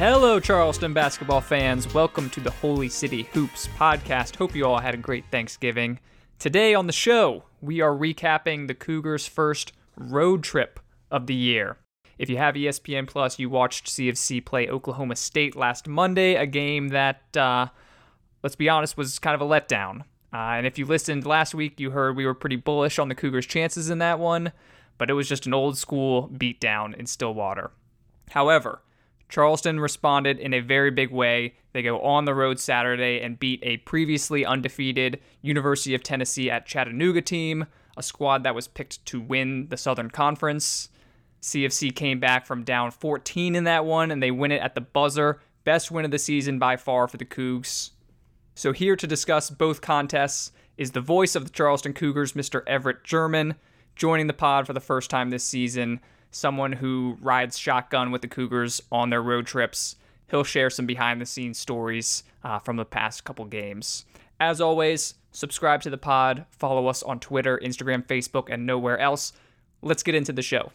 Hello, Charleston basketball fans. Welcome to the Holy City Hoops podcast. Hope you all had a great Thanksgiving. Today on the show, we are recapping the Cougars' first road trip of the year. If you have ESPN Plus, you watched CFC play Oklahoma State last Monday, a game that, uh, let's be honest, was kind of a letdown. Uh, and if you listened last week, you heard we were pretty bullish on the Cougars' chances in that one, but it was just an old school beatdown in Stillwater. However, Charleston responded in a very big way. They go on the road Saturday and beat a previously undefeated University of Tennessee at Chattanooga team, a squad that was picked to win the Southern Conference. CFC came back from down 14 in that one and they win it at the buzzer. Best win of the season by far for the Cougs. So, here to discuss both contests is the voice of the Charleston Cougars, Mr. Everett German, joining the pod for the first time this season someone who rides shotgun with the Cougars on their road trips. He'll share some behind the scenes stories uh, from the past couple games. As always, subscribe to the pod, follow us on Twitter, Instagram, Facebook, and nowhere else. Let's get into the show.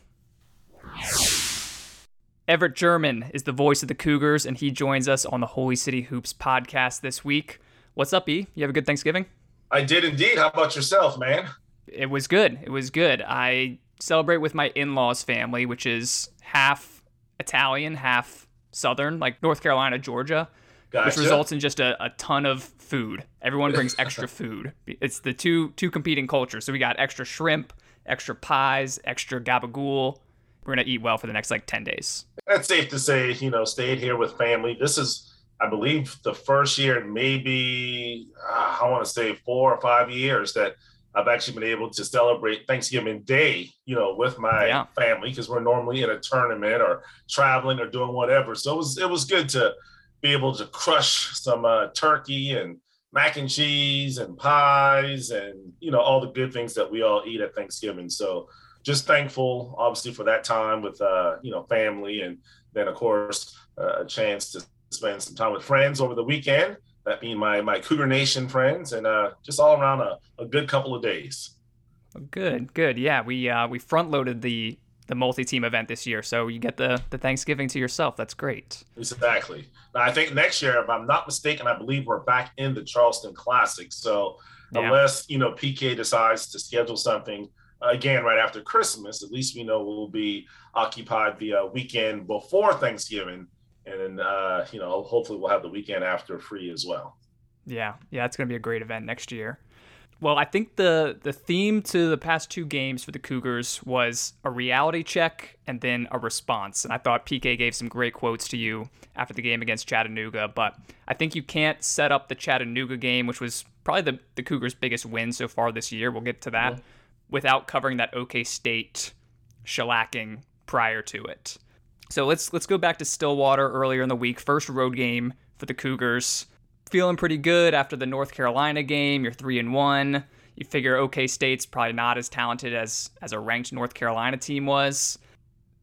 Everett German is the voice of the Cougars, and he joins us on the Holy City Hoops podcast this week. What's up, E? You have a good Thanksgiving? I did indeed. How about yourself, man? It was good. It was good. I celebrate with my in-laws family, which is half Italian, half Southern, like North Carolina, Georgia, gotcha. which results in just a, a ton of food. Everyone brings extra food. It's the two two competing cultures. So we got extra shrimp, extra pies, extra gabagool. We're gonna eat well for the next like ten days. That's safe to say. You know, stayed here with family. This is. I believe the first year, maybe uh, I want to say four or five years that I've actually been able to celebrate Thanksgiving Day, you know, with my yeah. family because we're normally in a tournament or traveling or doing whatever. So it was it was good to be able to crush some uh, turkey and mac and cheese and pies and you know all the good things that we all eat at Thanksgiving. So just thankful, obviously, for that time with uh, you know family and then of course uh, a chance to spend some time with friends over the weekend that being my my Cougar Nation friends, and uh, just all around a, a good couple of days. Good, good. Yeah, we uh, we front loaded the the multi-team event this year, so you get the the Thanksgiving to yourself. That's great. Exactly. Now, I think next year, if I'm not mistaken, I believe we're back in the Charleston Classic. So yeah. unless you know PK decides to schedule something again right after Christmas, at least we know we'll be occupied the uh, weekend before Thanksgiving and then uh, you know hopefully we'll have the weekend after free as well. Yeah, yeah, it's going to be a great event next year. Well, I think the the theme to the past two games for the Cougars was a reality check and then a response. And I thought PK gave some great quotes to you after the game against Chattanooga. But I think you can't set up the Chattanooga game, which was probably the, the Cougars' biggest win so far this year. We'll get to that yeah. without covering that OK State shellacking prior to it. So let's let's go back to Stillwater earlier in the week. First road game for the Cougars. Feeling pretty good after the North Carolina game. You're three and one. You figure OK State's probably not as talented as as a ranked North Carolina team was.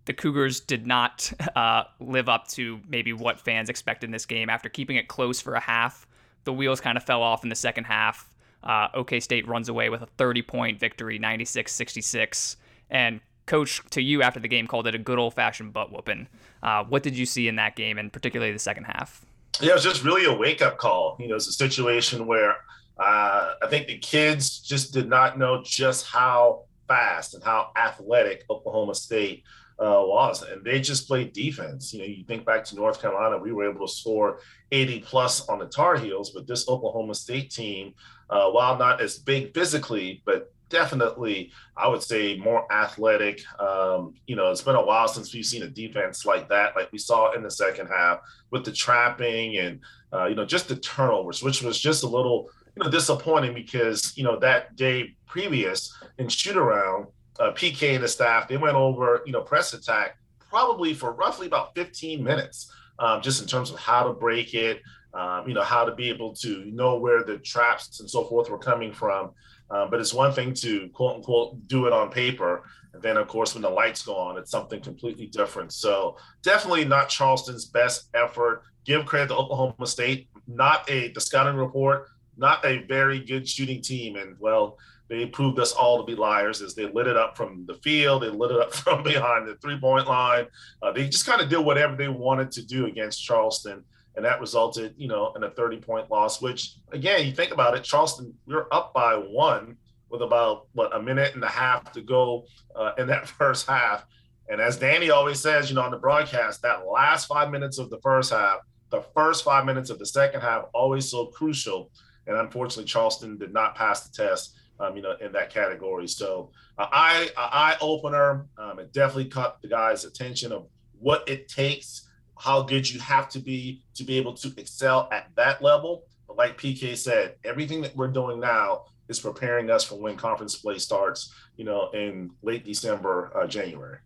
The Cougars did not uh, live up to maybe what fans expected in this game. After keeping it close for a half, the wheels kind of fell off in the second half. Uh, OK State runs away with a 30 point victory, 96 66. And coach to you after the game called it a good old fashioned butt whooping. Uh, what did you see in that game, and particularly the second half? Yeah, it was just really a wake up call. You know, it's a situation where uh, I think the kids just did not know just how fast and how athletic Oklahoma State uh, was, and they just played defense. You know, you think back to North Carolina, we were able to score 80 plus on the Tar Heels, but this Oklahoma State team, uh, while not as big physically, but definitely, I would say, more athletic. Um, you know, it's been a while since we've seen a defense like that, like we saw in the second half with the trapping and, uh, you know, just the turnovers, which was just a little, you know, disappointing because, you know, that day previous in shoot around, uh, PK and the staff, they went over, you know, press attack probably for roughly about 15 minutes, um, just in terms of how to break it, um, you know, how to be able to know where the traps and so forth were coming from. Um, but it's one thing to quote unquote do it on paper. And then, of course, when the lights go on, it's something completely different. So, definitely not Charleston's best effort. Give credit to Oklahoma State. Not a, the scouting report not a very good shooting team. And well, they proved us all to be liars as they lit it up from the field, they lit it up from behind the three point line. Uh, they just kind of did whatever they wanted to do against Charleston. And that resulted, you know, in a 30 point loss, which again, you think about it, Charleston, we are up by one with about what a minute and a half to go uh, in that first half. And as Danny always says, you know, on the broadcast, that last five minutes of the first half, the first five minutes of the second half, always so crucial. And unfortunately, Charleston did not pass the test, um, you know, in that category. So, uh, eye eye opener. Um, it definitely caught the guys' attention of what it takes, how good you have to be to be able to excel at that level. But like PK said, everything that we're doing now is preparing us for when conference play starts, you know, in late December, uh, January.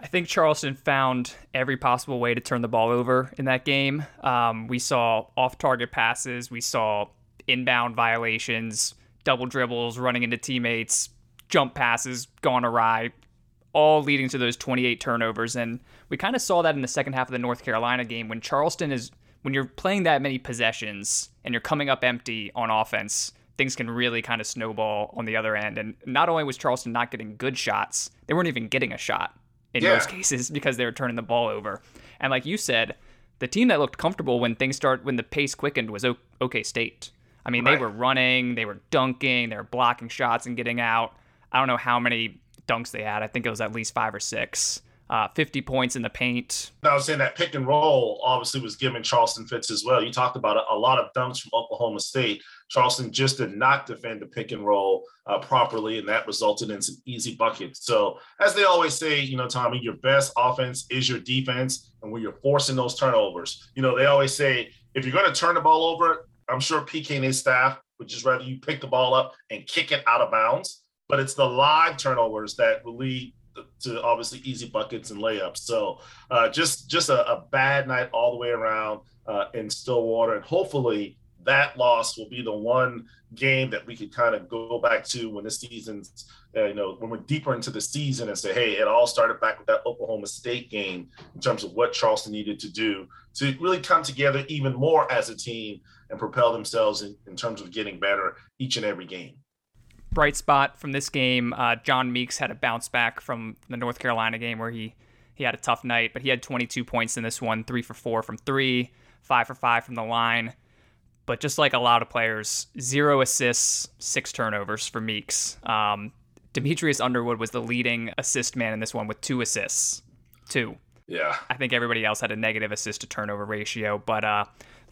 I think Charleston found every possible way to turn the ball over in that game. Um, we saw off target passes, we saw inbound violations, double dribbles, running into teammates, jump passes gone awry, all leading to those 28 turnovers. And we kind of saw that in the second half of the North Carolina game when Charleston is, when you're playing that many possessions and you're coming up empty on offense, things can really kind of snowball on the other end. And not only was Charleston not getting good shots, they weren't even getting a shot in yeah. most cases because they were turning the ball over. And like you said, the team that looked comfortable when things start when the pace quickened was OK State. I mean, right. they were running, they were dunking, they were blocking shots and getting out. I don't know how many dunks they had. I think it was at least five or six uh, 50 points in the paint. I was saying that pick and roll obviously was giving Charleston fits as well. You talked about a, a lot of dunks from Oklahoma State. Charleston just did not defend the pick and roll uh, properly, and that resulted in some easy buckets. So, as they always say, you know, Tommy, your best offense is your defense, and when you're forcing those turnovers, you know, they always say if you're going to turn the ball over, I'm sure PK and his staff would just rather you pick the ball up and kick it out of bounds. But it's the live turnovers that will lead to obviously easy buckets and layups. So uh, just just a, a, bad night all the way around uh, in Stillwater, and hopefully that loss will be the one game that we could kind of go back to when the season's uh, you know when we're deeper into the season and say, hey, it all started back with that Oklahoma State game in terms of what Charleston needed to do to really come together even more as a team and propel themselves in, in terms of getting better each and every game bright spot from this game. Uh, John Meeks had a bounce back from the North Carolina game where he he had a tough night, but he had 22 points in this one, three for four from three, five for five from the line. But just like a lot of players, zero assists, six turnovers for Meeks. Um, Demetrius Underwood was the leading assist man in this one with two assists. Two. Yeah. I think everybody else had a negative assist to turnover ratio, but uh,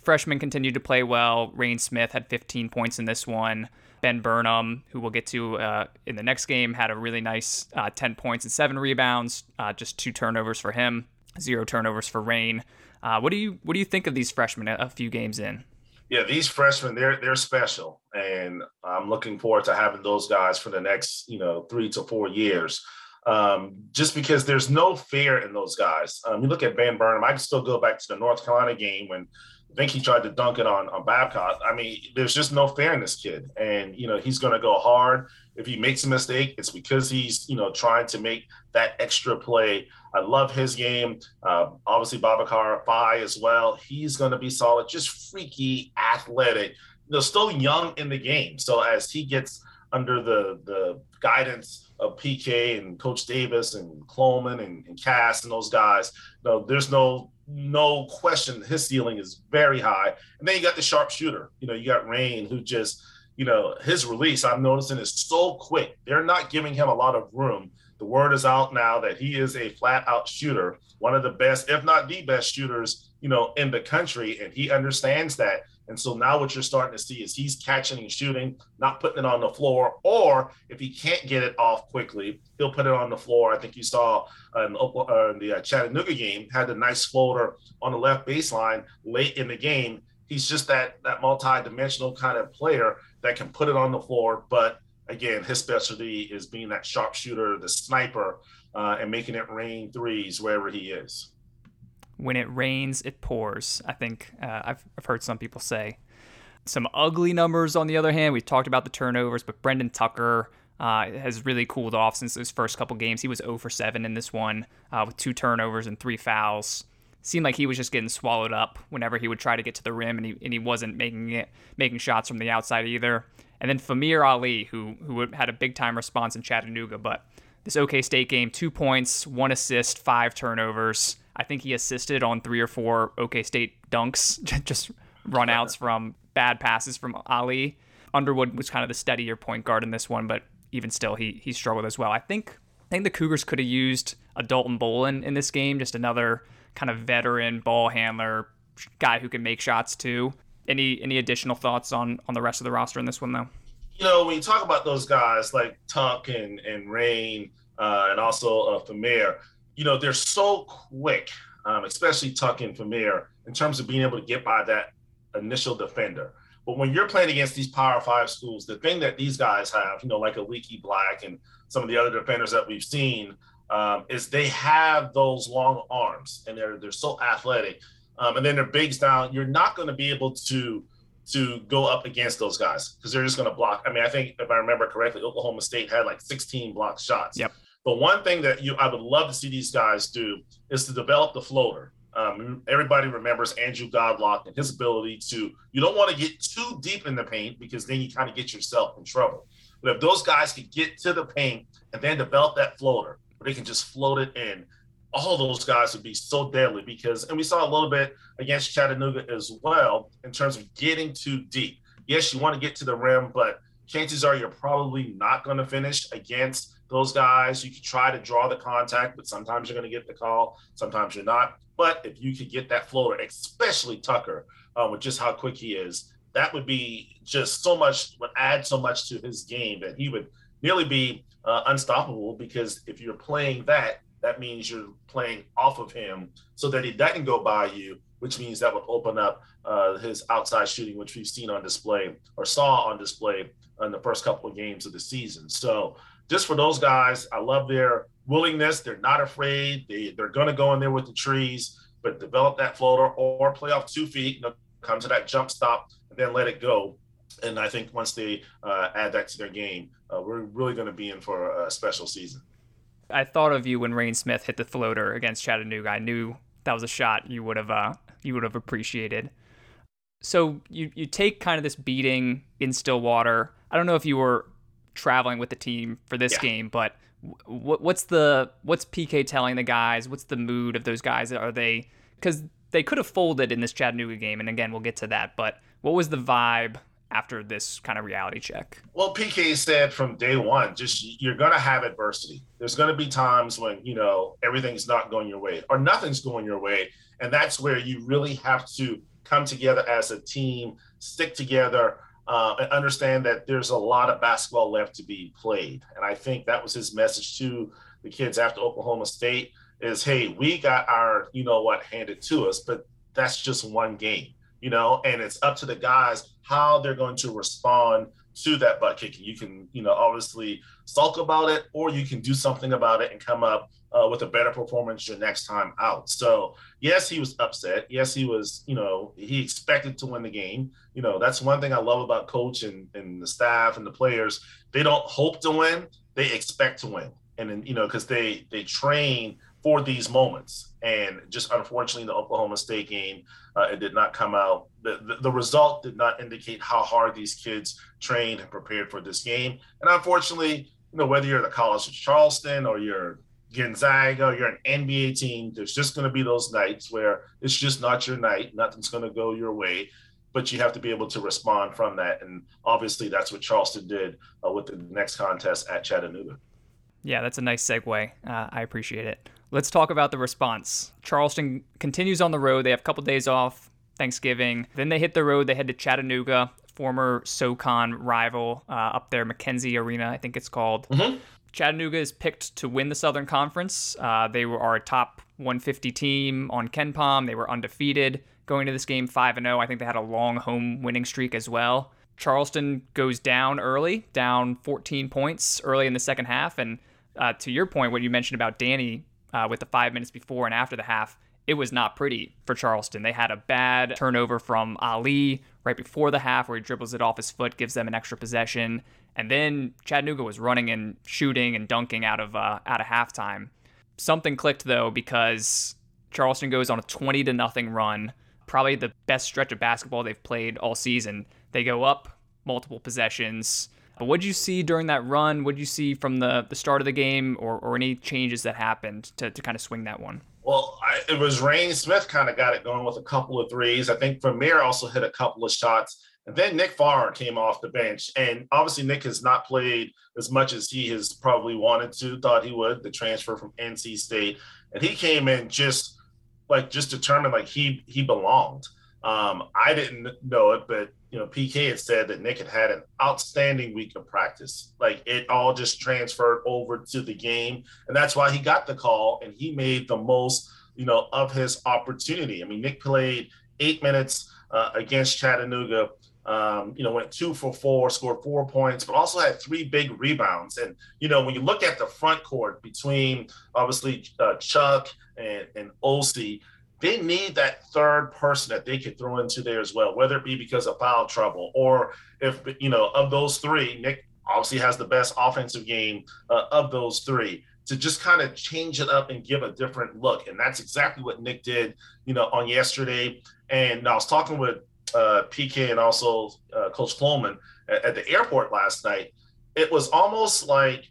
freshmen continued to play well. Reyne Smith had 15 points in this one. Ben Burnham, who we'll get to uh, in the next game, had a really nice uh, 10 points and seven rebounds, uh, just two turnovers for him, zero turnovers for Reyne. Uh, what do you what do you think of these freshmen a, a few games in? Yeah, these freshmen they're they're special, and I'm looking forward to having those guys for the next you know three to four years. Um, just because there's no fear in those guys. Um, you look at Ben Burnham. I can still go back to the North Carolina game when I think he tried to dunk it on on Bacot. I mean, there's just no fair in this kid, and you know he's going to go hard. If he makes a mistake, it's because he's you know trying to make that extra play. I love his game. Uh, obviously, Babacar Faye as well. He's going to be solid, just freaky, athletic. Know, still young in the game. So as he gets under the the guidance Uh, of PK and Coach Davis and Cloman and, and Cass and those guys, know, there's no no question his ceiling is very high. And then you got the sharpshooter. You know, you got Reyne who just, you know, his release I'm noticing is so quick. They're not giving him a lot of room. The word is out now that he is a flat out shooter, one of the best, if not the best shooters, you know, in the country. And he understands that. And so now what you're starting to see is he's catching and shooting, not putting it on the floor. Or if he can't get it off quickly, he'll put it on the floor. I think you saw uh, in, uh, the uh, Chattanooga game had a nice floater on the left baseline late in the game. He's just that that multi-dimensional kind of player that can put it on the floor. But again, his specialty is being that sharpshooter, the sniper, uh, and making it rain threes wherever he is when it rains, it pours. I think uh, I've, I've heard some people say. Some ugly numbers, on the other hand. We've talked about the turnovers, but Brendan Tucker uh, has really cooled off since those first couple games. He was 0 for 7 in this one uh, with two turnovers and three fouls. seemed like he was just getting swallowed up whenever he would try to get to the rim, and he and he wasn't making it making shots from the outside either. And then Famir Ali, who who had a big time response in Chattanooga, but this OK State game, two points, one assist, five turnovers. I think he assisted on three or four OK State dunks, just runouts from bad passes from Ali. Underwood was kind of the steadier point guard in this one, but even still, he he struggled as well. I think I think the Cougars could have used a Dalton Bolon in this game, just another kind of veteran ball handler, guy who can make shots too. Any any additional thoughts on on the rest of the roster in this one though? You know, when you talk about those guys like Tuck and and Reyne uh, and also uh, Famir, you know they're so quick, um, especially Tuck and Famir, in terms of being able to get by that initial defender. But when you're playing against these Power Five schools, the thing that these guys have, you know, like a Leaky Black and some of the other defenders that we've seen, um, is they have those long arms and they're they're so athletic, um, and then their bigs down. You're not going to be able to to go up against those guys because they're just going to block. I mean, I think if I remember correctly, Oklahoma State had like 16 block shots. Yep. But one thing that you I would love to see these guys do is to develop the floater. Um, everybody remembers Andrew Goudelock and his ability to. You don't want to get too deep in the paint because then you kind of get yourself in trouble. But if those guys could get to the paint and then develop that floater, where they can just float it in. All those guys would be so deadly because, and we saw a little bit against Chattanooga as well in terms of getting too deep. Yes, you want to get to the rim, but chances are you're probably not going to finish against those guys. You can try to draw the contact, but sometimes you're going to get the call, sometimes you're not. But if you could get that floater, especially Tucker, uh, with just how quick he is, that would be just so much, would add so much to his game that he would nearly be uh, unstoppable because if you're playing that, that means you're playing off of him so that he doesn't go by you, which means that would open up uh, his outside shooting, which we've seen on display or saw on display in the first couple of games of the season. So just for those guys, I love their willingness. They're not afraid. They, they're going to go in there with the trees, but develop that floater or play off two feet, you know, come to that jump stop and then let it go and I think once they uh, add that to their game, uh, we're really going to be in for a special season. I thought of you when Reyne Smith hit the floater against Chattanooga. I knew that was a shot you would have uh, you would have appreciated. So you you take kind of this beating in Stillwater. I don't know if you were traveling with the team for this yeah. game, but what what's the what's PK telling the guys? What's the mood of those guys? Are they because they could have folded in this Chattanooga game, and again we'll get to that. But what was the vibe after this kind of reality check? Well, PK said from day one, just you're going to have adversity. There's going to be times when, you know, everything's not going your way or nothing's going your way. And that's where you really have to come together as a team, stick together, uh, and understand that there's a lot of basketball left to be played. And I think that was his message to the kids after Oklahoma State is, hey, we got our, you know what, handed to us, but that's just one game you know, and it's up to the guys how they're going to respond to that butt kicking. You can, you know, obviously sulk about it, or you can do something about it and come up uh, with a better performance your next time out. So, yes, he was upset. Yes, he was, you know, he expected to win the game. You know, that's one thing I love about coach and, and the staff and the players. They don't hope to win, they expect to win. And then, you know, because they they train for these moments. And just unfortunately, the Oklahoma State game, uh, it did not come out. The, the, the, result did not indicate how hard these kids trained and prepared for this game. And unfortunately, you know, whether you're the College of Charleston or you're Gonzaga you're an NBA team, there's just going to be those nights where it's just not your night. Nothing's going to go your way. But you have to be able to respond from that. And obviously, that's what Charleston did uh, with the next contest at Chattanooga. Yeah, that's a nice segue. Uh, I appreciate it. Let's talk about the response. Charleston continues on the road. They have a couple days off, Thanksgiving. Then they hit the road. They head to Chattanooga, former SoCon rival uh, up there, McKenzie Arena, I think it's called. Mm-hmm. Chattanooga is picked to win the Southern Conference. Uh, they were our top 150 team on KenPom. They were undefeated going to this game 5 0. I think they had a long home winning streak as well. Charleston goes down early, down 14 points early in the second half. And uh, to your point, what you mentioned about Danny uh, with the five minutes before and after the half, it was not pretty for Charleston. They had a bad turnover from Ali right before the half where he dribbles it off his foot, gives them an extra possession. And then Chattanooga was running and shooting and dunking out of uh, out of halftime. Something clicked though because Charleston goes on a 20 to nothing run, probably the best stretch of basketball they've played all season. They go up multiple possessions. But what did you see during that run? What did you see from the, the start of the game or, or any changes that happened to, to kind of swing that one? Well, I, it was Reyne Smith kind of got it going with a couple of threes. I think Famir also hit a couple of shots. And then Nick Farr came off the bench. And obviously, Nick has not played as much as he has probably wanted to, thought he would, the transfer from NC State. And he came in just like just determined like he he belonged. Um, I didn't know it, but you know, PK had said that Nick had had an outstanding week of practice. Like it all just transferred over to the game, and that's why he got the call and he made the most, you know, of his opportunity. I mean, Nick played eight minutes uh, against Chattanooga. Um, you know, went two for four, scored four points, but also had three big rebounds. And you know, when you look at the front court between obviously uh, Chuck and and Osi, they need that third person that they could throw into there as well, whether it be because of foul trouble or if, you know, of those three, Nick obviously has the best offensive game uh, of those three to just kind of change it up and give a different look. And that's exactly what Nick did, you know, on yesterday. And I was talking with uh, PK and also uh, Coach Coleman at, at, the airport last night. It was almost like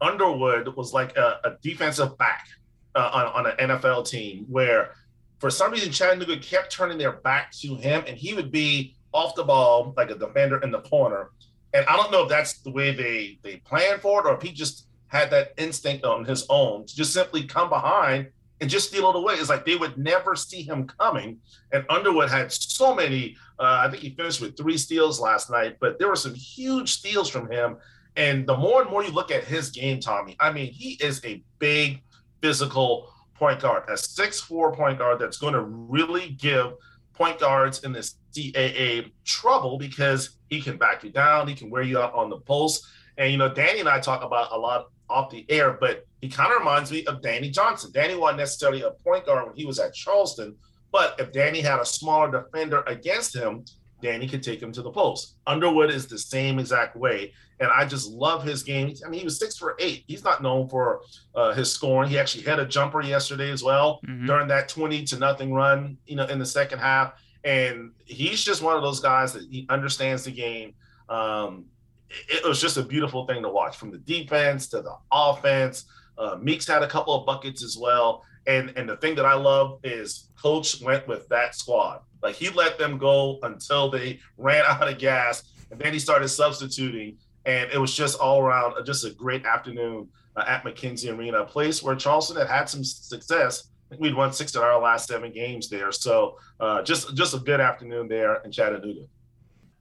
Underwood was like a, a defensive back uh, on, on an NFL team where for some reason, Chattanooga kept turning their back to him, and he would be off the ball like a defender in the corner. And I don't know if that's the way they they planned for it, or if he just had that instinct on his own to just simply come behind and just steal it away. It's like they would never see him coming. And Underwood had so many. Uh, I think he finished with three steals last night, but there were some huge steals from him. And the more and more you look at his game, Tommy, I mean, he is a big physical point guard, a six-four point guard that's going to really give point guards in this CAA trouble because he can back you down, he can wear you out on the post. And you know, Danny and I talk about a lot off the air, but he kind of reminds me of Danny Johnson. Danny wasn't necessarily a point guard when he was at Charleston, but if Danny had a smaller defender against him, Danny could take him to the post. Underwood is the same exact way. And I just love his game. I mean, he was six for eight. He's not known for uh, his scoring. He actually had a jumper yesterday as well mm-hmm. during that 20 to nothing run, you know, in the second half. And he's just one of those guys that he understands the game. Um, it, it was just a beautiful thing to watch from the defense to the offense. Uh, Meeks had a couple of buckets as well. And and the thing that I love is Coach went with that squad. Like he let them go until they ran out of gas, and then he started substituting, and it was just all around uh, just a great afternoon uh, at McKenzie Arena, a place where Charleston had had some success. I think we'd won six of our last seven games there, so uh, just just a good afternoon there in Chattanooga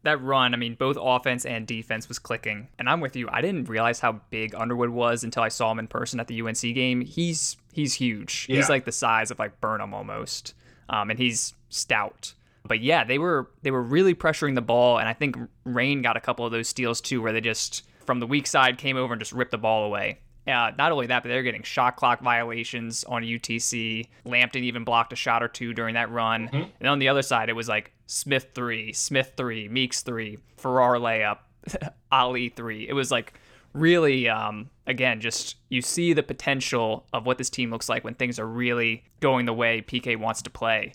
that run, I mean, both offense and defense was clicking. And I'm with you. I didn't realize how big Underwood was until I saw him in person at the UNC game. He's he's huge. Yeah. He's like the size of like Burnham almost, um, and he's stout. But yeah, they were they were really pressuring the ball, and I think Reyne got a couple of those steals too, where they just from the weak side came over and just ripped the ball away. Uh, not only that, but they're getting shot clock violations on UTC. Lampton even blocked a shot or two during that run. Mm-hmm. And on the other side, it was like Smith three, Smith three, Meeks three, Farrar layup, Ali three. It was like really, um, again, just you see the potential of what this team looks like when things are really going the way PK wants to play.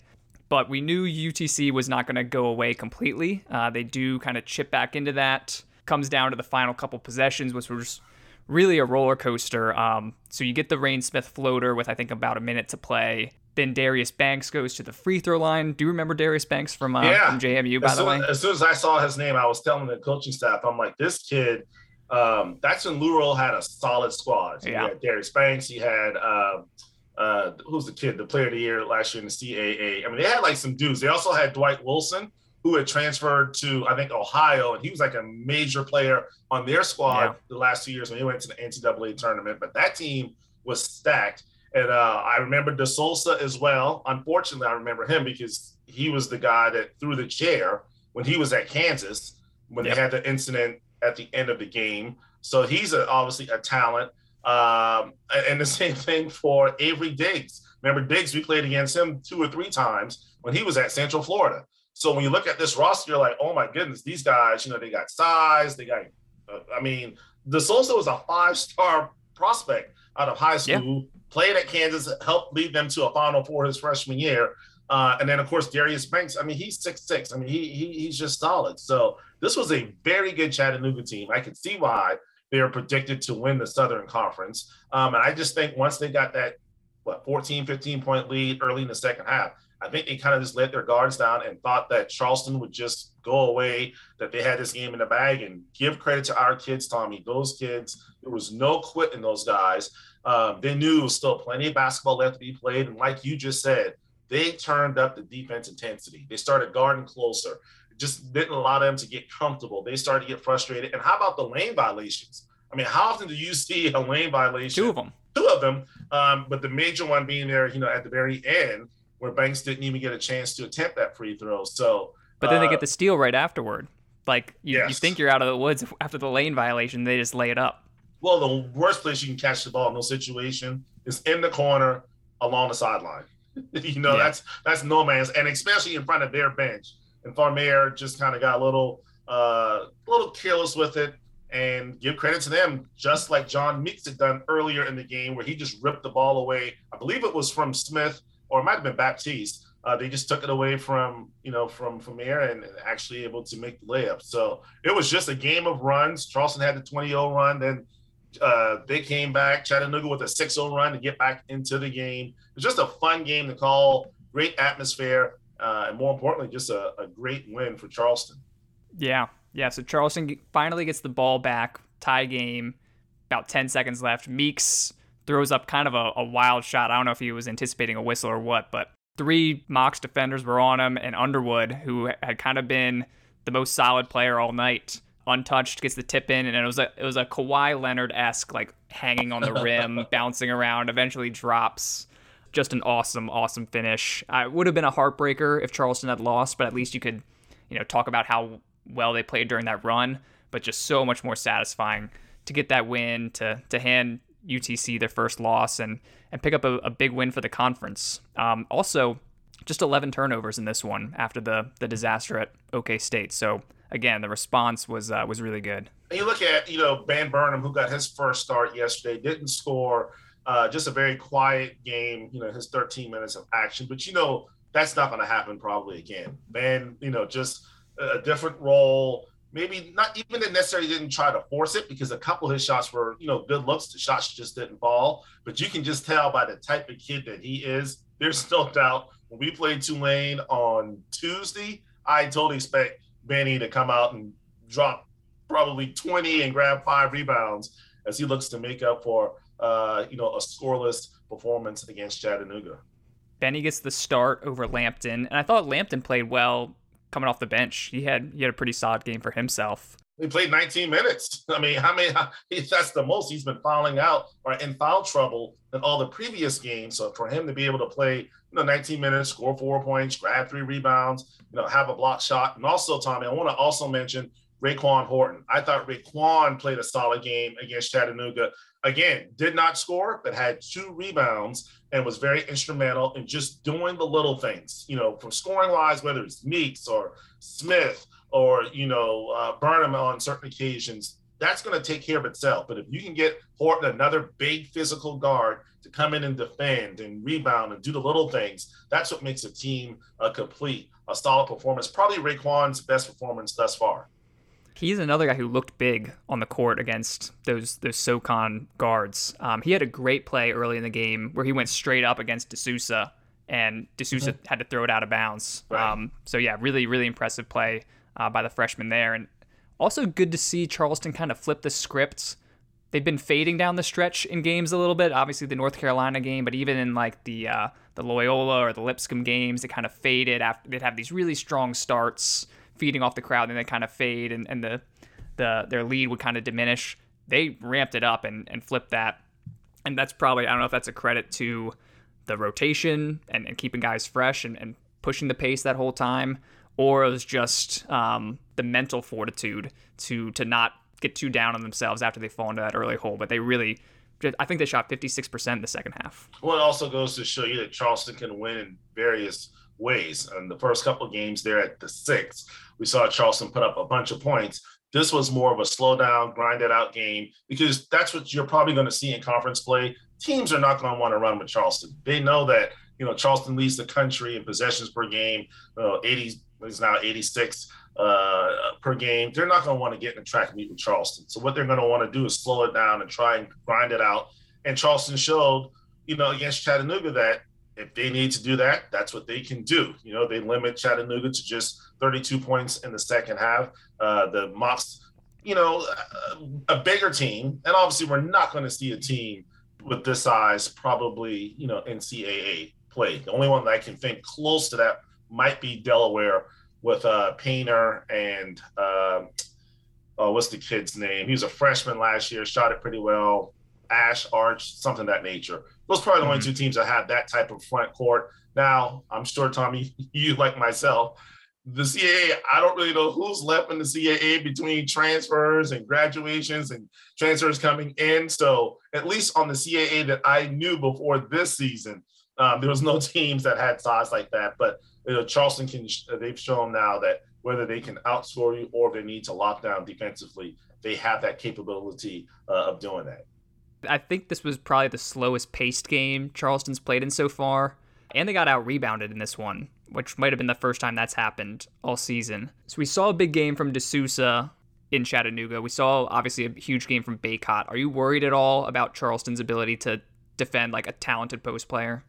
But we knew UTC was not going to go away completely. Uh, they do kind of chip back into that. Comes down to the final couple possessions, which was really a roller coaster. Um, so you get the Reyne Smith floater with I think about a minute to play. Then Darius Banks goes to the free throw line. Do you remember Darius Banks from, uh, yeah. from JMU? By as the soon, way, as soon as I saw his name, I was telling the coaching staff, I'm like, this kid. Um, that's when Lou Rowe had a solid squad. So yeah. Had Darius Banks. He had um, uh, who's the kid, the player of the year last year in the CAA. I mean, they had like some dudes. They also had Dwight Wilson, who had transferred to I think Ohio, and he was like a major player on their squad yeah. the last two years when he went to the NCAA tournament. But that team was stacked, and uh, I remember De Sousa as well. Unfortunately, I remember him because he was the guy that threw the chair when he was at Kansas when yep. they had the incident at the end of the game. So he's a, obviously a talent. Um, and the same thing for Avery Diggs. Remember Diggs, we played against him two or three times when he was at Central Florida. So when you look at this roster, you're like, oh my goodness, these guys, you know, they got size, they got, uh, I mean, De Sousa was a five star prospect out of high school, yeah. played at Kansas, helped lead them to a Final Four his freshman year. Uh, and then of course Darius Banks. I mean, he's six six. I mean, he, he he's just solid. So this was a very good Chattanooga team. I can see why they are predicted to win the Southern Conference. Um, and I just think once they got that what 14, 15 point lead early in the second half, I think they kind of just let their guards down and thought that Charleston would just go away, that they had this game in the bag. And give credit to our kids, Tommy. Those kids, there was no quit in those guys. Um, they knew there was still plenty of basketball left to be played. And like you just said, they turned up the defense intensity. They started guarding closer just didn't allow them to get comfortable. They started to get frustrated. And how about the lane violations? I mean, how often do you see a lane violation? Two of them. Two of them. Um, but the major one being there, you know, at the very end, where Banks didn't even get a chance to attempt that free throw. So, but then uh, they get the steal right afterward. Like you, yes. you think you're out of the woods after the lane violation, they just lay it up. Well, the worst place you can catch the ball in those situation is in the corner along the sideline. you know, yeah. that's that's no man's, and especially in front of their bench and Farmer just kind of got a little uh, a little careless with it. And give credit to them, just like John Meeks had done earlier in the game, where he just ripped the ball away. I believe it was from Smith, or it might have been Baptiste. Uh, they just took it away from you know from from air and actually able to make the layup. So it was just a game of runs. Charleston had the 20-0 run, then uh, they came back. Chattanooga with a 6-0 run to get back into the game. It was just a fun game to call. Great atmosphere uh, and more importantly, just a, a great win for Charleston. Yeah, yeah. So Charleston finally gets the ball back, tie game, about 10 seconds left. Meeks throws up kind of a, a, wild shot. I don't know if he was anticipating a whistle or what, but three Mocs defenders were on him, and Underwood, who had kind of been the most solid player all night, untouched, gets the tip in, and it was a it was a Kawhi Leonard esque like hanging on the rim, bouncing around, eventually drops just an awesome, awesome finish. Uh, it would have been a heartbreaker if Charleston had lost, but at least you could, you know, talk about how well they played during that run. But just so much more satisfying to get that win, to to hand UTC their first loss, and and pick up a, a big win for the conference. Um, also, just 11 turnovers in this one after the the disaster at OK State. So again, the response was uh, was really good. You look at you know Ben Burnham, who got his first start yesterday, didn't score. Uh, just a very quiet game, you know, his 13 minutes of action. But, you know, that's not going to happen probably again. Man, you know, just a different role. Maybe not even that necessarily didn't try to force it because a couple of his shots were, you know, good looks. The shots just didn't fall. But you can just tell by the type of kid that he is. There's no doubt when we played Tulane on Tuesday, I totally expect Benny to come out and drop probably 20 and grab five rebounds as he looks to make up for uh, you know, a scoreless performance against Chattanooga. Benny gets the start over Lampton, and I thought Lampton played well coming off the bench. He had he had a pretty solid game for himself. He played 19 minutes. I mean, how many? That's the most he's been fouling out or in foul trouble than all the previous games. So for him to be able to play, you know, 19 minutes, score four points, grab three rebounds, you know, have a block shot, and also Tommy, I want to also mention RaeQuan Horton. I thought RaeQuan played a solid game against Chattanooga again, did not score, but had two rebounds and was very instrumental in just doing the little things, you know, from scoring wise, whether it's Meeks or Smith or, you know, uh, Burnham on certain occasions, that's going to take care of itself. But if you can get Horton, another big physical guard, to come in and defend and rebound and do the little things, that's what makes a team a complete, a solid performance. Probably RaeQuan's best performance thus far. He's another guy who looked big on the court against those those SoCon guards. Um, he had a great play early in the game where he went straight up against De Sousa, and De Sousa mm-hmm. had to throw it out of bounds. Right. Um, so yeah, really really impressive play uh, by the freshman there, and also good to see Charleston kind of flip the script. They've been fading down the stretch in games a little bit. Obviously the North Carolina game, but even in like the uh, the Loyola or the Lipscomb games, they kind of faded after they'd have these really strong starts feeding off the crowd, and they kind of fade, and, and the the their lead would kind of diminish. They ramped it up and, and flipped that, and that's probably I don't know if that's a credit to the rotation and, and keeping guys fresh and, and pushing the pace that whole time, or it was just um, the mental fortitude to to not get too down on themselves after they fall into that early hole. But they really, I think they shot 56% in the second half. Well, it also goes to show you that Charleston can win in various ways. And the first couple games there at the six, we saw Charleston put up a bunch of points. This was more of a slow down, grind it out game because that's what you're probably going to see in conference play. Teams are not going to want to run with Charleston. They know that you know Charleston leads the country in possessions per game. Uh, 80 is now 86 uh, per game. They're not going to want to get in a track meet with Charleston. So what they're going to want to do is slow it down and try and grind it out. And Charleston showed, you know, against Chattanooga that if they need to do that, that's what they can do. You know, they limit Chattanooga to just 32 points in the second half. Uh, the Mocs, you know, a, a bigger team, and obviously we're not going to see a team with this size probably, you know, NCAA play. The only one that I can think close to that might be Delaware with uh, Painter and uh, oh, what's the kid's name? He was a freshman last year, shot it pretty well. Ash, Arch, something that nature. Those are probably the mm-hmm. only two teams that have that type of front court. Now, I'm sure, Tommy, you like myself, the CAA, I don't really know who's left in the CAA between transfers and graduations and transfers coming in. So, at least on the CAA that I knew before this season, um, there was no teams that had size like that. But you know, Charleston can, they've shown now that whether they can outscore you or they need to lock down defensively, they have that capability uh, of doing that. I think this was probably the slowest paced game Charleston's played in so far. And they got out rebounded in this one, which might have been the first time that's happened all season. So we saw a big game from De Sousa in Chattanooga. We saw obviously a huge game from Bacot. Are you worried at all about Charleston's ability to defend like a talented post player?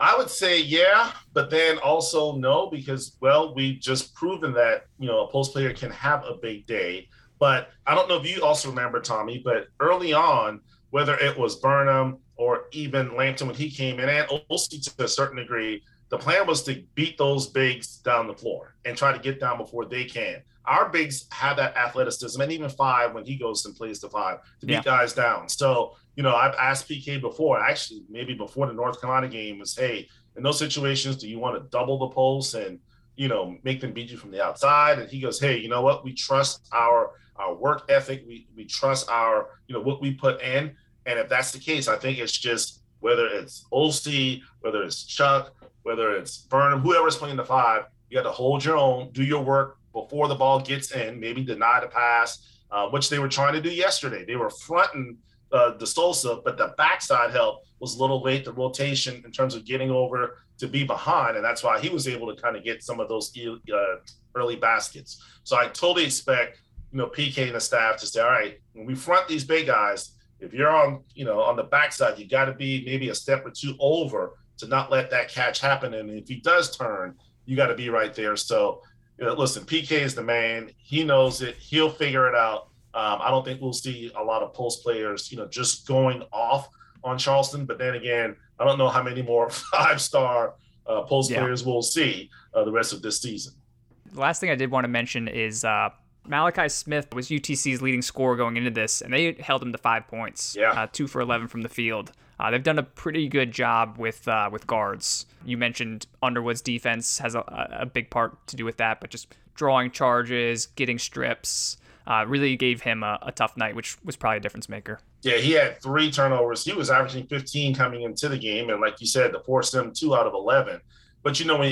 I would say yeah, but then also no, because well, we just proven that you know a post player can have a big day. But I don't know if you also remember Tommy, but early on, whether it was Burnham or even Lampton when he came in, and Osi to a certain degree, the plan was to beat those bigs down the floor and try to get down before they can. Our bigs have that athleticism, and even five when he goes and plays the five to beat yeah. guys down. So, you know, I've asked PK before, actually, maybe before the North Carolina game, was hey, in those situations, do you want to double the post and you know make them beat you from the outside? And he goes, hey, you know what? We trust our our work ethic. We we trust our you know what we put in. And if that's the case, I think it's just whether it's Osi, whether it's Chuck, whether it's Burnham, whoever's playing the five, you got to hold your own, do your work before the ball gets in, maybe deny the pass, uh, which they were trying to do yesterday. They were fronting uh, De Sousa, but the backside help was a little late, the rotation in terms of getting over to be behind. And that's why he was able to kind of get some of those uh, early baskets. So I totally expect, you know, PK and the staff to say, all right, when we front these big guys, if you're on, you know, on the backside, you got to be maybe a step or two over to not let that catch happen. And if he does turn, you got to be right there. So, you know, listen, PK is the man. He knows it. He'll figure it out. Um, I don't think we'll see a lot of post players, you know, just going off on Charleston. But then again, I don't know how many more five star uh, post yeah. players we'll see uh, the rest of this season. The last thing I did want to mention is uh, Malachi Smith was UTC's leading scorer going into this, and they held him to five points. Yeah, uh, two for eleven from the field. Uh, they've done a pretty good job with uh, with guards. You mentioned Underwood's defense has a, a, big part to do with that, but just drawing charges, getting strips, uh, really gave him a, a, tough night, which was probably a difference maker. Yeah, he had three turnovers. He was averaging 15 coming into the game, and like you said, to force them two out of 11. But you know,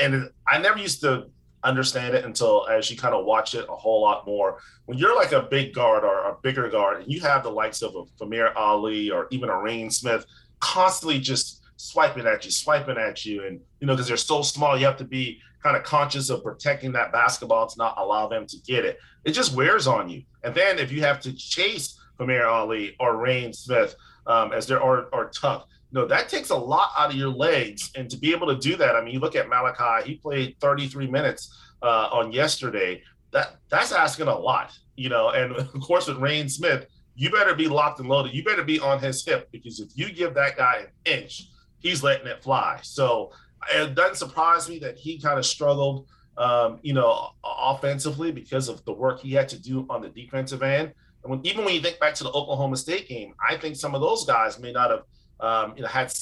and I never used to understand it until as you kind of watch it a whole lot more. When you're like a big guard or a bigger guard, and you have the likes of a Famir Ali or even a Reyne Smith constantly just swiping at you, swiping at you, and you know because they're so small, you have to be kind of conscious of protecting that basketball to not allow them to get it. It just wears on you. And then if you have to chase Famir Ali or Reyne Smith um, as they're or, Tuck, no, that takes a lot out of your legs. And to be able to do that, I mean, you look at Malachi, he played 33 minutes uh, on yesterday. That that's asking a lot, you know. And of course, with Reyne Smith, you better be locked and loaded. You better be on his hip because if you give that guy an inch, he's letting it fly. So it doesn't surprise me that he kind of struggled, um, you know, offensively because of the work he had to do on the defensive end. And when, even when you think back to the Oklahoma State game, I think some of those guys may not have um, you know, had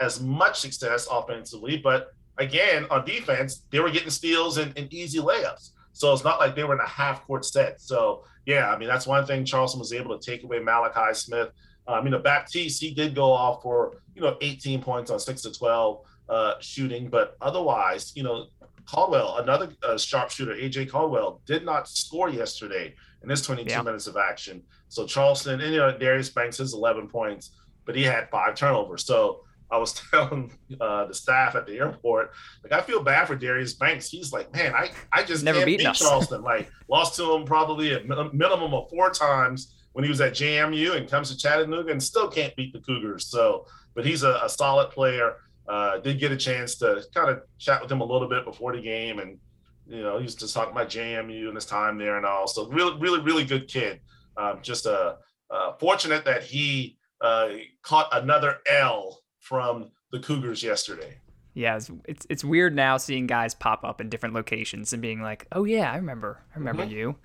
as much success offensively, but again, on defense, they were getting steals and, and easy layups. So it's not like they were in a half court set. So yeah, I mean that's one thing Charleston was able to take away Malachi Smith. Um, you know, Baptiste he did go off for you know 18 points on six to 12 uh, shooting, but otherwise, you know, Caldwell, another uh, sharpshooter, AJ Caldwell, did not score yesterday in his 22 yeah. minutes of action. So Charleston, and you know, Darius Banks has 11 points, but he had five turnovers. So I was telling uh, the staff at the airport, like I feel bad for Darius Banks. He's like, man, I, I just never can't beat Charleston. like lost to him probably a minimum of four times when he was at JMU and comes to Chattanooga and still can't beat the Cougars. So, but he's a, a solid player. Uh, did get a chance to kind of chat with him a little bit before the game, and you know, he was just talking about JMU and his time there and all. So, really, really, really good kid. Um, just uh, uh, fortunate that he uh, caught another L from the Cougars yesterday. Yeah, it's, it's, it's weird now seeing guys pop up in different locations and being like, "Oh yeah, I remember, I remember mm-hmm. you."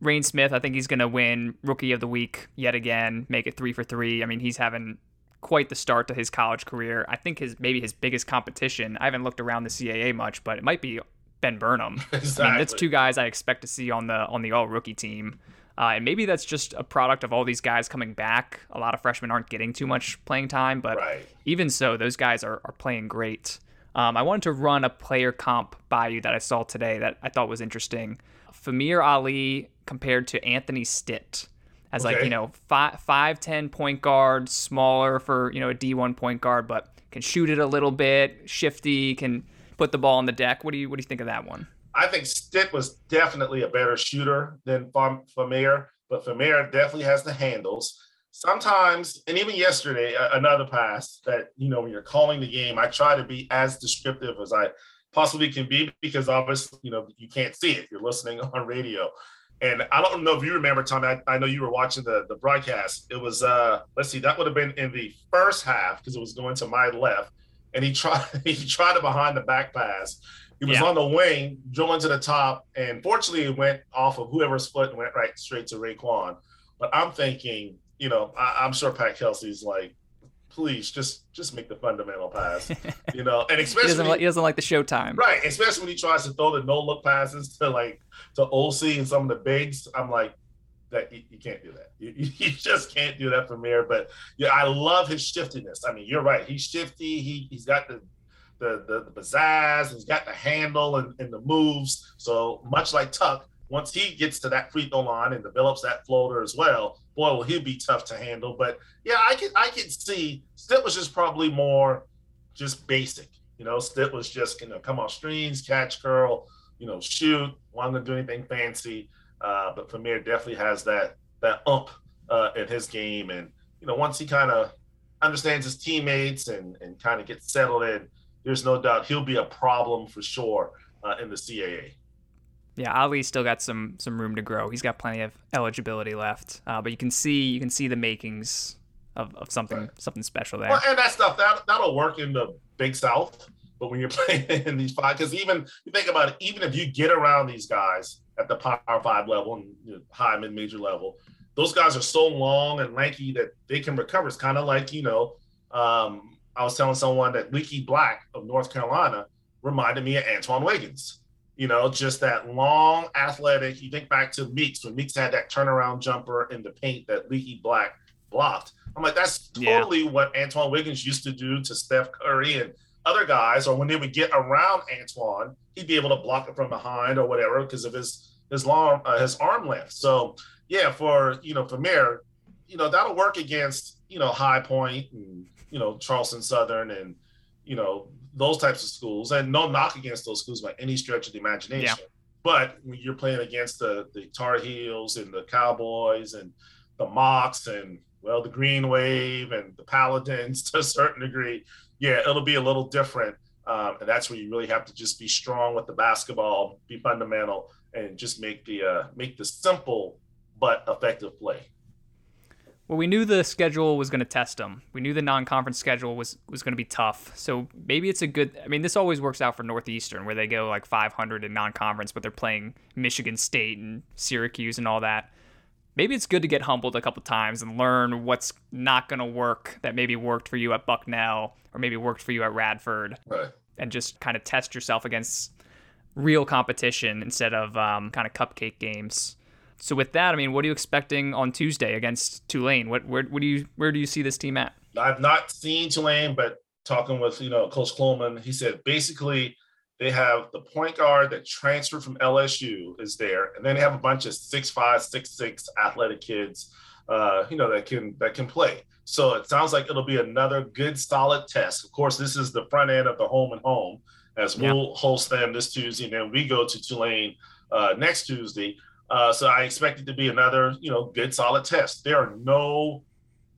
Reyne Smith, I think he's going to win Rookie of the Week yet again, make it three for three. I mean, he's having quite the start to his college career. I think his maybe his biggest competition. I haven't looked around the CAA much, but it might be Ben Burnham. Exactly. I mean, that's two guys I expect to see on the on the All Rookie team. Uh, and maybe that's just a product of all these guys coming back. A lot of freshmen aren't getting too much playing time, but right. even so, those guys are, are playing great. Um, I wanted to run a player comp by you that I saw today that I thought was interesting. Famir Ali compared to Anthony Stitt as okay. like you know five five ten point guard, smaller for you know a D one point guard, but can shoot it a little bit, shifty, can put the ball on the deck. What do you what do you think of that one? I think Stitt was definitely a better shooter than Famir, but Famir definitely has the handles. Sometimes, and even yesterday, another pass that you know when you're calling the game, I try to be as descriptive as I possibly can be because obviously you know you can't see it. You're listening on radio. And I don't know if you remember, Tommy. I, I know you were watching the, the broadcast. It was uh let's see, that would have been in the first half because it was going to my left. And he tried he tried a behind the back pass. He was yeah. on the wing, drilling to the top, and fortunately it went off of whoever's foot and went right straight to RaiQuan. But I'm thinking, you know, I, am sure Pat Kelsey's like, please just just make the fundamental pass, you know, and especially he doesn't, like, he doesn't like the showtime, right? Especially when he tries to throw the no look passes to like to OC and some of the bigs. I'm like, that you, you can't do that. You, you, just can't do that from here. But yeah, I love his shiftiness. I mean, you're right. He's shifty. He he's got the the the, the pizzazz. He's got the handle and, and the moves. So much like Tuck, once he gets to that free throw line and develops that floater as well, boy, will he be tough to handle. But yeah, I can I can see Stitt was just probably more just basic. You know, Stitt was just you know come off screens, catch, curl, you know, shoot. wasn't gonna do anything fancy. Uh, but Famir definitely has that that ump uh, in his game, and you know, once he kind of understands his teammates and and kind of gets settled in, there's no doubt he'll be a problem for sure uh, in the CAA. Yeah, Ali still got some some room to grow. He's got plenty of eligibility left, uh, but you can see you can see the makings of, of something right. something special there. Well, and that stuff that that'll work in the Big South, but when you're playing in these five, because even you think about it, even if you get around these guys at the Power Five level and you know, high mid major level, those guys are so long and lanky that they can recover. It's kind of like you know, um, I was telling someone that Leaky Black of North Carolina reminded me of Antwaine Wiggins you know, just that long athletic. You think back to Meeks when Meeks had that turnaround jumper in the paint that Leaky Black blocked. I'm like, that's totally yeah. what Antwaine Wiggins used to do to Steph Curry and other guys, or when they would get around Antwaine, he'd be able to block it from behind or whatever because of his his long uh, his arm length. So yeah, for you know Famir, you know that'll work against you know High Point and you know Charleston Southern and you know those types of schools, and no knock against those schools by any stretch of the imagination. Yeah. But when you're playing against the the Tar Heels and the Cowboys and the Mocs and well the Green Wave and the Paladins to a certain degree, yeah, it'll be a little different. Um, and that's where you really have to just be strong with the basketball, be fundamental, and just make the uh, make the simple but effective play. Well, we knew the schedule was going to test them. We knew the non-conference schedule was was going to be tough. So maybe it's a good. I mean, this always works out for Northeastern, where they go like 500 in non-conference, but they're playing Michigan State and Syracuse and all that. Maybe it's good to get humbled a couple times and learn what's not going to work that maybe worked for you at Bucknell or maybe worked for you at Radford, right. and just kind of test yourself against real competition instead of um, kind of cupcake games. So with that, I mean, what are you expecting on Tuesday against Tulane? What where, do you where do you see this team at? I've not seen Tulane, but talking with you know Coach Coleman, he said basically they have the point guard that transferred from LSU is there, and then they have a bunch of six five, six six athletic kids, uh, you know, that can that can play. So it sounds like it'll be another good, solid test. Of course, this is the front end of the home and home, as we'll host them this Tuesday, and then we go to Tulane uh, next Tuesday. Uh, so I expect it to be another, you know, good, solid test. There are no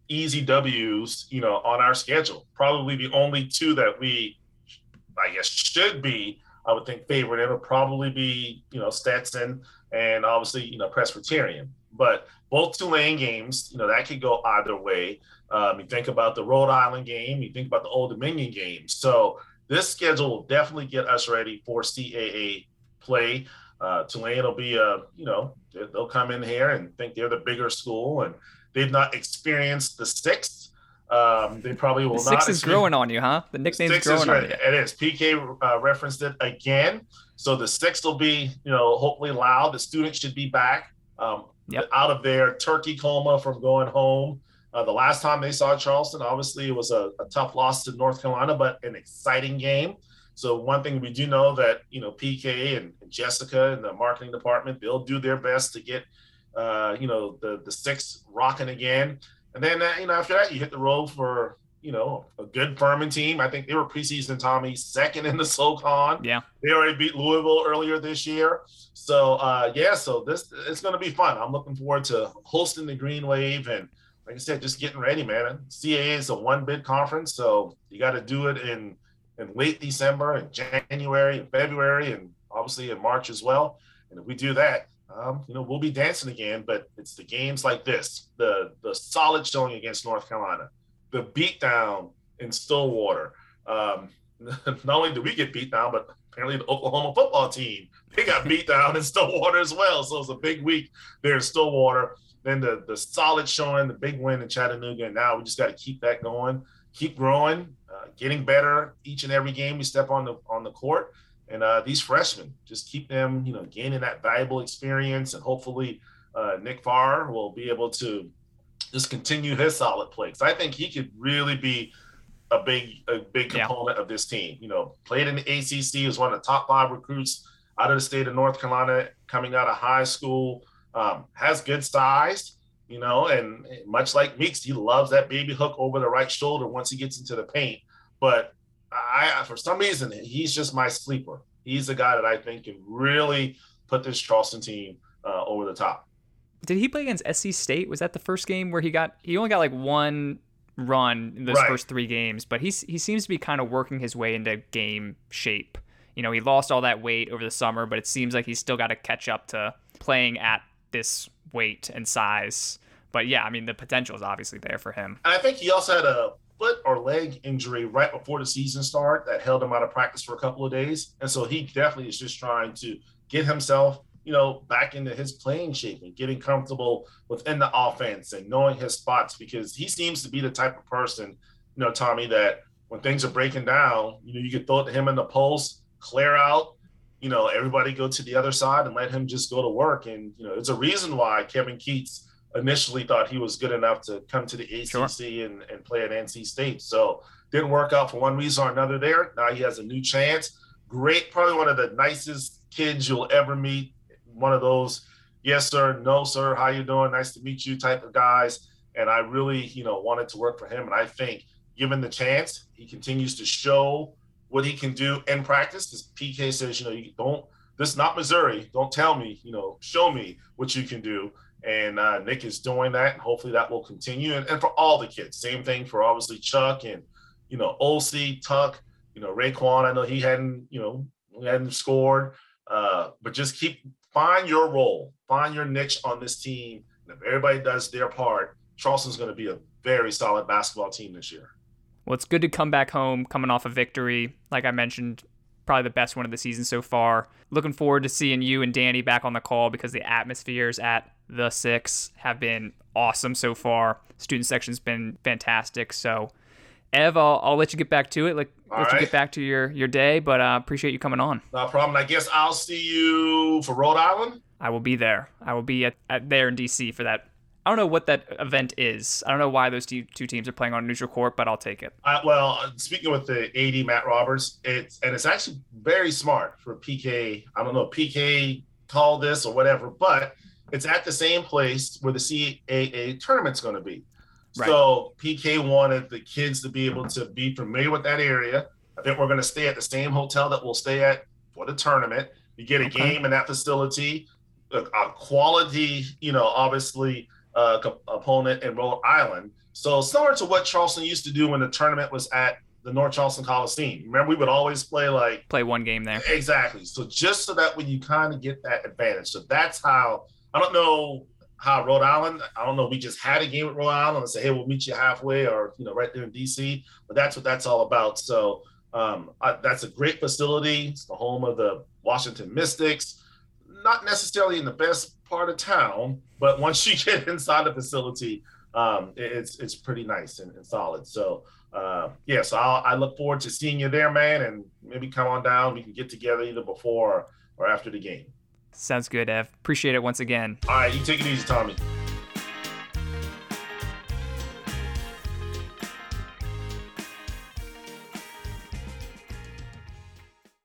easy W's, you know, on our schedule. Probably the only two that we, I guess, should be, I would think, favored. It'll probably be, you know, Stetson and obviously, you know, Presbyterian. But both Tulane games, you know, that could go either way. Um, you think about the Rhode Island game, you think about the Old Dominion game. So this schedule will definitely get us ready for CAA play. Uh, Tulane will be a, you know, they'll come in here and think they're the bigger school, and they've not experienced the sixth. Um, they probably will the not. Six is growing on you, huh? The nickname's six growing is on you. It is. PK uh, referenced it again. So the sixth will be, you know, hopefully loud. The students should be back um, Yep. out of their turkey coma from going home. Uh, the last time they saw Charleston, obviously it was a, a tough loss to North Carolina, but an exciting game. So one thing we do know that you know PK and, Jessica and the marketing department they'll do their best to get uh, you know the the six rocking again. And then uh, you know after that you hit the road for you know a good Furman team. I think they were preseason Tommy second in the SoCon. Yeah. They already beat Louisville earlier this year. So uh, yeah, so this it's going to be fun. I'm looking forward to hosting the Green Wave and like I said, just getting ready, man. CAA is a one bid conference, so you got to do it in in late December and January and February and obviously in March as well. And if we do that, um, you know, we'll be dancing again. But it's the games like this, the the solid showing against North Carolina, the beatdown in Stillwater. Um, not only did we get beat down, but apparently the Oklahoma football team they got beat down in Stillwater as well. So it's a big week there in Stillwater. Then the the solid showing, the big win in Chattanooga, and now we just got to keep that going, keep growing, uh, getting better each and every game we step on the on the court. And uh, these freshmen, just keep them, you know, gaining that valuable experience, and hopefully uh, Nick Farrar will be able to just continue his solid play. Because I think he could really be a big a big Yeah. component of this team. You know, played in the ACC, was one of the top five recruits out of the state of North Carolina, coming out of high school. Um, has good size, you know, and much like Meeks, he loves that baby hook over the right shoulder once he gets into the paint. But I, for some reason, he's just my sleeper. He's the guy that I think can really put this Charleston team uh, over the top. Did he play against SC State? Was that the first game where he got? He only got like one run in those Right. first three games, but he's he seems to be kind of working his way into game shape. You know, he lost all that weight over the summer, but it seems like he's still got to catch up to playing at this weight and size. But yeah, I mean, the potential is obviously there for him. And I think he also had a foot or leg injury right before the season start that held him out of practice for a couple of days. And so he definitely is just trying to get himself, you know, back into his playing shape and getting comfortable within the offense and knowing his spots because he seems to be the type of person, you know, Tommy, that when things are breaking down, you know, you could throw it to him in the post, clear out, you know, everybody go to the other side and let him just go to work. And, you know, it's a reason why Kevin Keatts initially thought he was good enough to come to the ACC Sure. and, and play at NC State. So didn't work out for one reason or another there. Now he has a new chance. Great, probably one of the nicest kids you'll ever meet. One of those, yes sir, no sir, how you doing? Nice to meet you type of guys. And I really, you know, wanted to work for him. And I think given the chance, he continues to show what he can do in practice. Because PK says, you know, you don't. This is not Missouri. Don't tell me, you know, show me what you can do. And uh, Nick is doing that. And hopefully that will continue. And, and for all the kids, same thing for obviously Chuck and, you know, OC, Tuck, you know, Raekwon. I know he hadn't, you know, hadn't scored. Uh, but just keep, find your role, find your niche on this team. And if everybody does their part, Charleston's going to be a very solid basketball team this year. Well, it's good to come back home coming off a victory. Like I mentioned, probably the best one of the season so far. Looking forward to seeing you and Danny back on the call because the atmospheres at the Six have been awesome so far. Student section's been fantastic. So, Ev, I'll, I'll let you get back to it. Like, All let you get back to your your day. But uh, appreciate you coming on. No problem. I guess I'll see you for Rhode Island. I will be there. I will be at, at there in DC for that I don't know what that event is. I don't know why those two, two teams are playing on neutral court, but I'll take it. Uh, well, speaking with the AD Matt Roberts, it's and it's actually very smart for PK. I don't know PK called this or whatever, but it's at the same place where the CAA tournament's going to be. Right. So PK wanted the kids to be able to be familiar with that area. I think we're going to stay at the same hotel that we'll stay at for the tournament. You get a okay. game in that facility, a, a quality, you know, obviously uh, opponent in Rhode Island. So similar to what Charleston used to do when the tournament was at the North Charleston Coliseum. Remember, we would always play like play one game there. Exactly. So just so that when you kind of get that advantage. So that's how I don't know how Rhode Island. I don't know. We just had a game with Rhode Island and say, hey, we'll meet you halfway, or you know, right there in DC. But that's what that's all about. So um, I, that's a great facility. It's the home of the Washington Mystics. Not necessarily in the best part of town, but once you get inside the facility, um, it's it's pretty nice and, and solid. So uh, yeah, so I'll, I look forward to seeing you there, man, and maybe come on down. We can get together either before or after the game. Sounds good, Ev. Appreciate it once again. All right, you take it easy, Tommy.